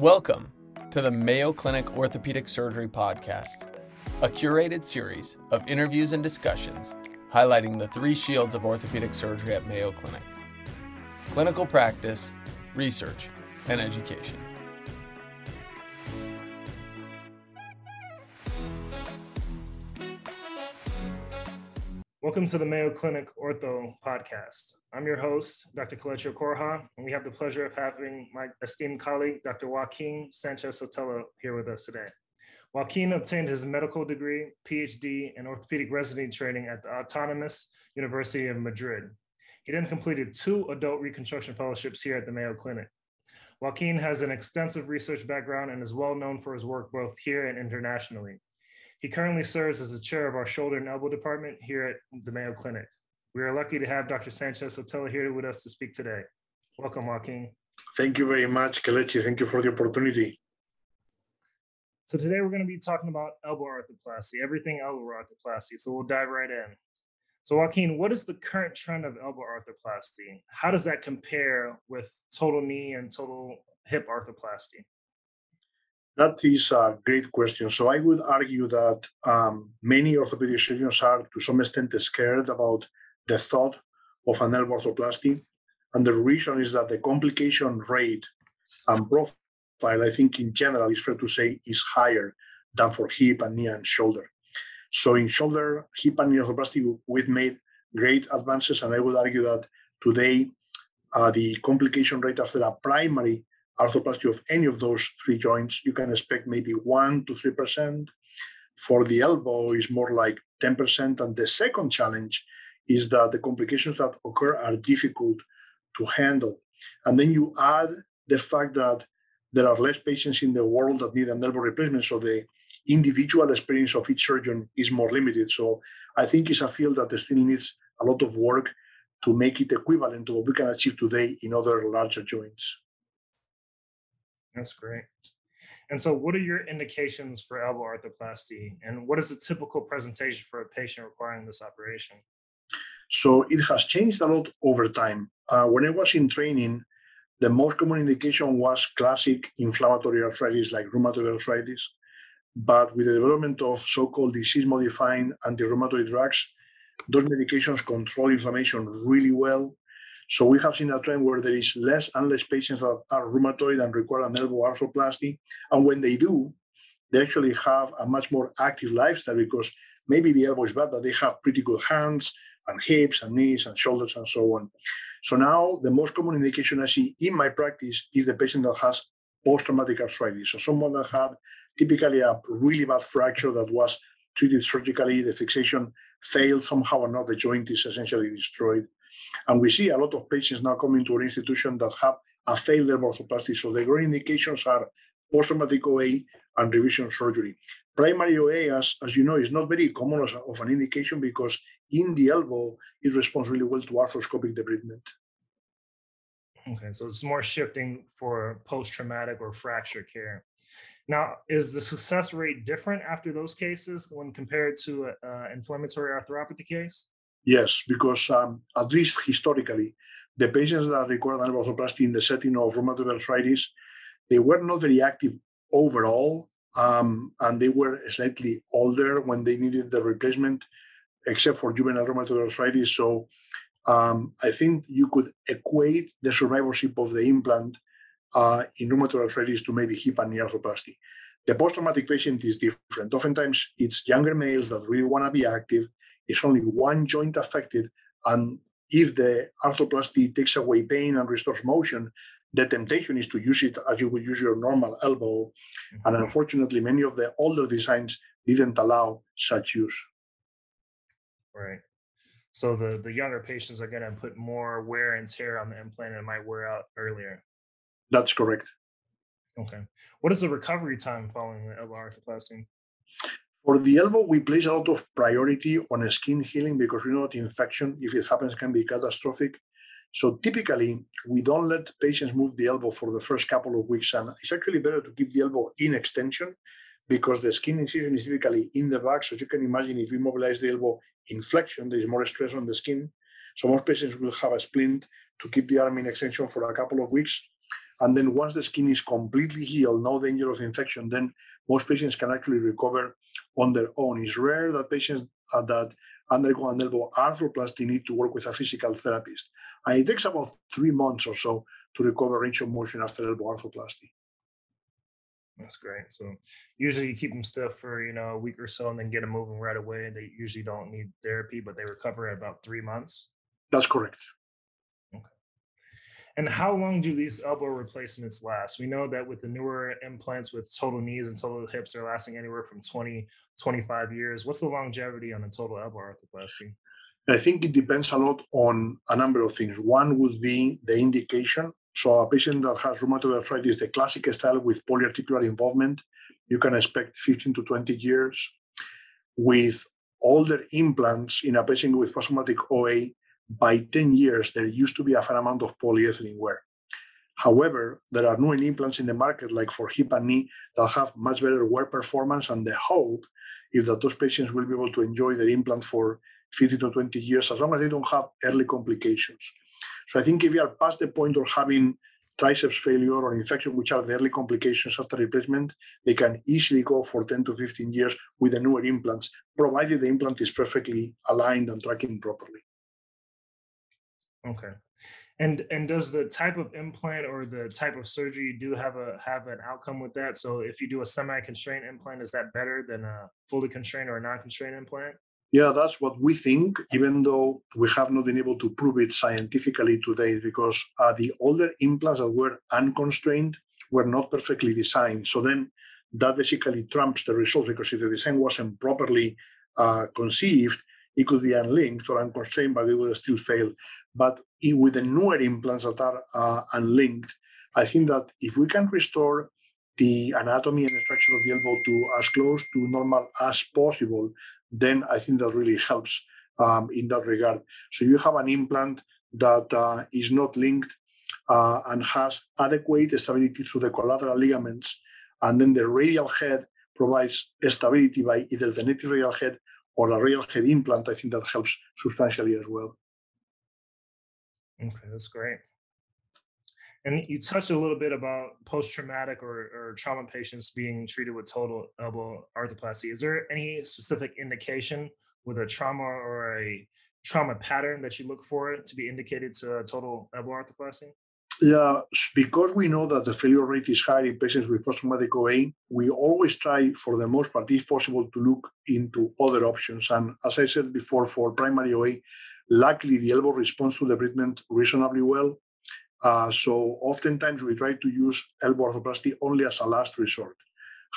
Welcome to the Mayo Clinic Orthopedic Surgery Podcast, a curated series of interviews and discussions highlighting the three shields of orthopedic surgery at Mayo Clinic clinical practice, research, and education. Welcome to the Mayo Clinic Ortho Podcast. I'm your host, Dr. Kelechi Okoroha, and we have the pleasure of having my esteemed colleague, Dr. Joaquin Sanchez Sotelo, here with us today. Joaquin obtained his medical degree, PhD, and orthopedic residency training at the Autonomous University of Madrid. He then completed two adult reconstruction fellowships here at the Mayo Clinic. Joaquin has an extensive research background and is well known for his work both here and internationally. He currently serves as the chair of our shoulder and elbow department here at the Mayo Clinic. We are lucky to have Dr. Sanchez Sotelo here with us to speak today. Welcome, Joaquin. Thank you very much, Kelechi. Thank you for the opportunity. So today we're going to be talking about elbow arthroplasty, everything elbow arthroplasty. So we'll dive right in. So Joaquin, what is the current trend of elbow arthroplasty? How does that compare with total knee and total hip arthroplasty? That is a great question. So I would argue that um, many orthopedic surgeons are to some extent scared about the thought of an elbow arthroplasty. And the reason is that the complication rate and profile, I think in general, is fair to say, is higher than for hip and knee and shoulder. So in shoulder, hip and knee arthroplasty, we've made great advances. And I would argue that today, uh, the complication rate after a primary arthroplasty of any of those three joints, you can expect maybe 1% to 3%. For the elbow, is more like 10%. And the second challenge is that the complications that occur are difficult to handle. And then you add the fact that there are less patients in the world that need an elbow replacement. So the individual experience of each surgeon is more limited. So I think it's a field that still needs a lot of work to make it equivalent to what we can achieve today in other larger joints. That's great. And so, what are your indications for elbow arthroplasty, and what is the typical presentation for a patient requiring this operation? So, it has changed a lot over time. Uh, when I was in training, the most common indication was classic inflammatory arthritis like rheumatoid arthritis. But with the development of so called disease modifying anti rheumatoid drugs, those medications control inflammation really well so we have seen a trend where there is less and less patients that are rheumatoid and require an elbow arthroplasty. And when they do, they actually have a much more active lifestyle because maybe the elbow is bad, but they have pretty good hands and hips and knees and shoulders and so on. So now the most common indication I see in my practice is the patient that has post-traumatic arthritis. So someone that had typically a really bad fracture that was treated surgically, the fixation failed somehow or not, the joint is essentially destroyed. And we see a lot of patients now coming to our institution that have a failed arthroplasty. So the growing indications are post-traumatic OA and revision surgery. Primary OA, as, as you know, is not very common as a, of an indication because in the elbow, it responds really well to arthroscopic debridement. Okay, so it's more shifting for post-traumatic or fracture care. Now, is the success rate different after those cases when compared to an inflammatory arthropathy case? Yes, because um, at least historically, the patients that required an arthroplasty in the setting of rheumatoid arthritis, they were not very active overall, um, and they were slightly older when they needed the replacement, except for juvenile rheumatoid arthritis. So um, I think you could equate the survivorship of the implant uh, in rheumatoid arthritis to maybe hip and knee arthroplasty. The post-traumatic patient is different. Oftentimes, it's younger males that really want to be active it's only one joint affected. And if the arthroplasty takes away pain and restores motion, the temptation is to use it as you would use your normal elbow. Mm-hmm. And unfortunately, many of the older designs didn't allow such use. Right. So the, the younger patients are going to put more wear and tear on the implant and might wear out earlier. That's correct. Okay. What is the recovery time following the elbow arthroplasty? For the elbow, we place a lot of priority on skin healing because we know that infection, if it happens, can be catastrophic. So typically, we don't let patients move the elbow for the first couple of weeks. And it's actually better to keep the elbow in extension because the skin incision is typically in the back. So you can imagine if you mobilize the elbow in flexion, there is more stress on the skin. So most patients will have a splint to keep the arm in extension for a couple of weeks. And then once the skin is completely healed, no danger of infection, then most patients can actually recover on their own. It's rare that patients uh, that undergo an elbow arthroplasty need to work with a physical therapist. And it takes about three months or so to recover range of motion after elbow arthroplasty. That's great. So usually you keep them stiff for you know a week or so, and then get them moving right away. They usually don't need therapy, but they recover at about three months. That's correct. And how long do these elbow replacements last? We know that with the newer implants with total knees and total hips, they're lasting anywhere from 20, 25 years. What's the longevity on a total elbow arthroplasty? I think it depends a lot on a number of things. One would be the indication. So a patient that has rheumatoid arthritis, the classic style with polyarticular involvement, you can expect 15 to 20 years. With older implants in a patient with post-traumatic OA, by 10 years, there used to be a fair amount of polyethylene wear. However, there are new implants in the market, like for hip and knee, that have much better wear performance. And the hope is that those patients will be able to enjoy their implant for 15 to 20 years, as long as they don't have early complications. So I think if you are past the point of having triceps failure or infection, which are the early complications after replacement, they can easily go for 10 to 15 years with the newer implants, provided the implant is perfectly aligned and tracking properly. Okay. And and does the type of implant or the type of surgery do have a have an outcome with that? So if you do a semi-constrained implant, is that better than a fully constrained or a non-constrained implant? Yeah, that's what we think, even though we have not been able to prove it scientifically today, because uh, the older implants that were unconstrained were not perfectly designed. So then that basically trumps the results because if the design wasn't properly uh, conceived, it could be unlinked or unconstrained, but it would still fail. But with the newer implants that are uh, unlinked, I think that if we can restore the anatomy and structure of the elbow to as close to normal as possible, then I think that really helps um, in that regard. So you have an implant that uh, is not linked uh, and has adequate stability through the collateral ligaments, and then the radial head provides stability by either the native radial head or a radial head implant. I think that helps substantially as well. Okay, that's great. And you touched a little bit about post-traumatic or, or trauma patients being treated with total elbow arthroplasty. Is there any specific indication with a trauma or a trauma pattern that you look for to be indicated to a total elbow arthroplasty? Yeah, because we know that the failure rate is high in patients with post-traumatic OA, we always try, for the most part, if possible, to look into other options. And as I said before, for primary OA, luckily the elbow responds to the treatment reasonably well. Uh, so oftentimes we try to use elbow arthroplasty only as a last resort.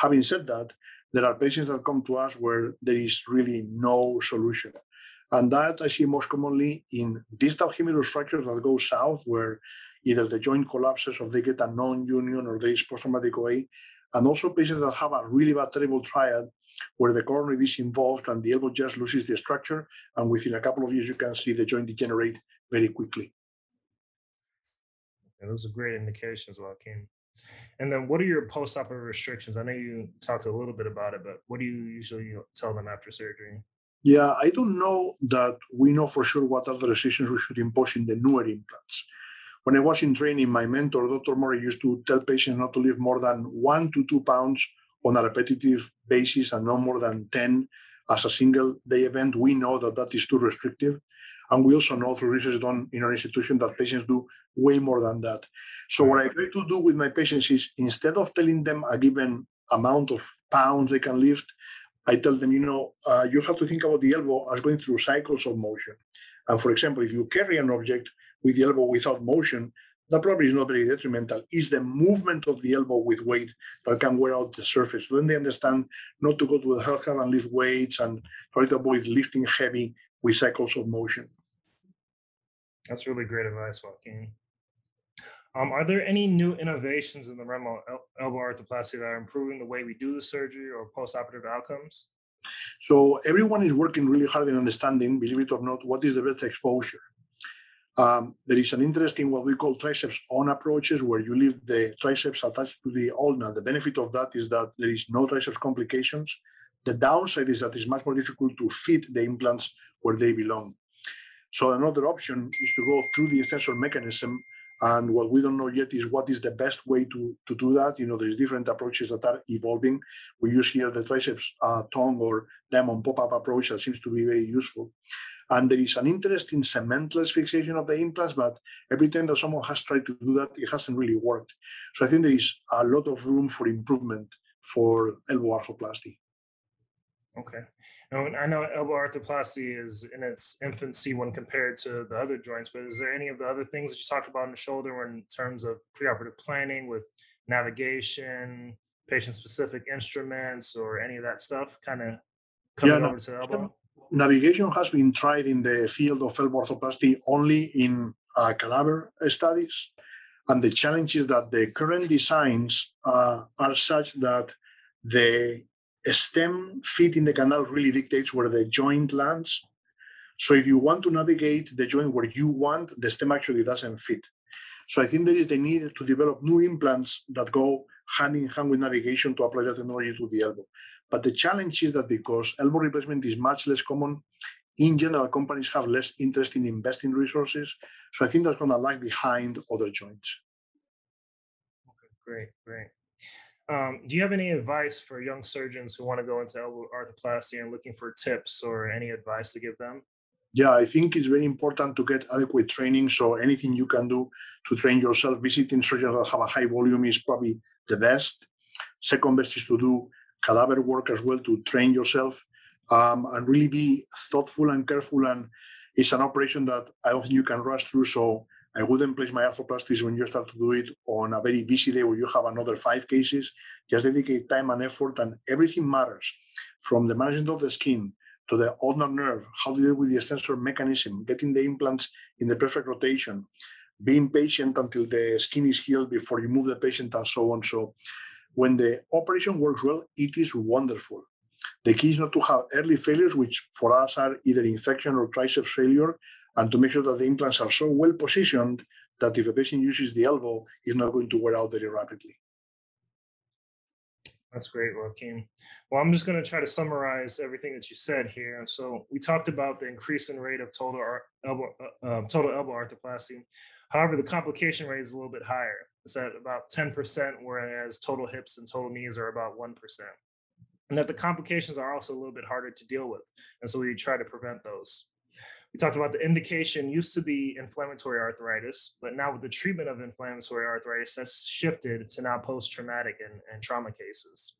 Having said that, there are patients that come to us where there is really no solution. And that I see most commonly in distal humerus fractures that go south, where either the joint collapses or they get a non-union or there is post-traumatic OA. And also patients that have a really bad terrible triad where the coronoid is involved and the elbow just loses the structure. And within a couple of years, you can see the joint degenerate very quickly. Those are great indications, Joaquin. And then what are your post-operative restrictions? I know you talked a little bit about it, but what do you usually tell them after surgery? Yeah, I don't know that we know for sure what are the restrictions we should impose in the newer implants. When I was in training, my mentor, Dr. Murray, used to tell patients not to lift more than one to two pounds on a repetitive basis and no more than 10 as a single day event. We know that that is too restrictive. And we also know through research done in our institution that patients do way more than that. So what I try to do with my patients is instead of telling them a given amount of pounds they can lift, I tell them, you know, uh, you have to think about the elbow as going through cycles of motion. And for example, if you carry an object with the elbow without motion, that probably is not very detrimental. It's the movement of the elbow with weight that can wear out the surface. Then they understand not to go to the health and lift weights and try to avoid lifting heavy with cycles of motion. That's really great advice, Joaquin. Um, are there any new innovations in the realm of elbow arthroplasty that are improving the way we do the surgery or post-operative outcomes? So everyone is working really hard in understanding, believe it or not, what is the best exposure. Um, there is an interesting what we call triceps on approaches where you leave the triceps attached to the ulna. The benefit of that is that there is no triceps complications. The downside is that it's much more difficult to fit the implants where they belong. So another option is to go through the extensor mechanism And what we don't know yet is what is the best way to, to do that. You know, there's different approaches that are evolving. We use here the triceps uh, tongue or diamond pop-up approach that seems to be very useful. And there is an interest in cementless fixation of the implants, but every time that someone has tried to do that, it hasn't really worked. So I think there is a lot of room for improvement for elbow arthroplasty. Okay. Now, I know elbow arthroplasty is in its infancy when compared to the other joints, but is there any of the other things that you talked about in the shoulder in terms of preoperative planning with navigation, patient specific instruments, or any of that stuff kind of coming yeah, over to the elbow? Navigation has been tried in the field of elbow arthroplasty only in uh, cadaver studies. And the challenge is that the current designs uh, are such that the stem fit in the canal really dictates where the joint lands. So if you want to navigate the joint where you want, the stem actually doesn't fit. So I think there is the need to develop new implants that go hand in hand with navigation to apply that technology to the elbow. But the challenge is that because elbow replacement is much less common, in general, companies have less interest in investing resources. So I think that's going to lag behind other joints. Okay, great, great. Um, do you have any advice for young surgeons who want to go into elbow arthroplasty and looking for tips or any advice to give them? Yeah, I think it's very important to get adequate training. So anything you can do to train yourself, visiting surgeons that have a high volume is probably the best. Second best is to do cadaver work as well to train yourself um, and really be thoughtful and careful. And it's an operation that I don't think you can rush through. So I wouldn't place my arthroplasties when you start to do it on a very busy day where you have another five cases. Just dedicate time and effort, and everything matters from the management of the skin to the ulnar nerve, how to deal with the extensor mechanism, getting the implants in the perfect rotation, being patient until the skin is healed before you move the patient, and so on. So, when the operation works well, it is wonderful. The key is not to have early failures, which for us are either infection or triceps failure, and to make sure that the implants are so well positioned that if a patient uses the elbow, it's not going to wear out very rapidly. That's great, Joaquin. Well, I'm just going to try to summarize everything that you said here. So we talked about the increasing rate of total elbow, uh, uh, total elbow arthroplasty. However, the complication rate is a little bit higher. It's at about 10%, whereas total hips and total knees are about 1%. And that the complications are also a little bit harder to deal with. And so we try to prevent those. We talked about the indication used to be inflammatory arthritis, but now with the treatment of inflammatory arthritis, that's shifted to now post traumatic and, and trauma cases.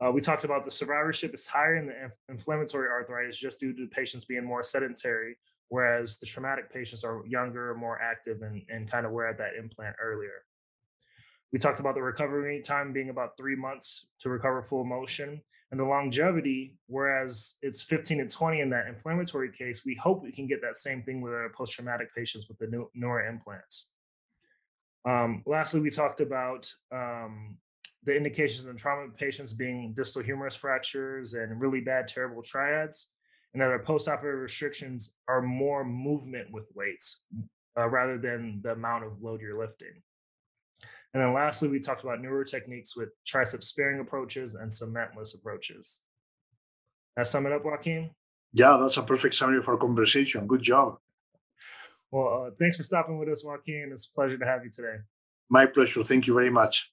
Uh, we talked about the survivorship is higher in the inflammatory arthritis just due to patients being more sedentary, whereas the traumatic patients are younger, more active, and, and kind of wear that implant earlier. We talked about the recovery time being about three months to recover full motion and the longevity, whereas it's 15 and 20 in that inflammatory case, we hope we can get that same thing with our post traumatic patients with the new, newer implants. Um, lastly, we talked about um, the indications in trauma patients being distal humerus fractures and really bad, terrible triads, and that our postoperative restrictions are more movement with weights uh, rather than the amount of load you're lifting. And then lastly, we talked about newer techniques with tricep sparing approaches and cementless approaches. That sum it up, Joaquin? Yeah, that's a perfect summary of our conversation. Good job. Well, uh, thanks for stopping with us, Joaquin. It's a pleasure to have you today. My pleasure. Thank you very much.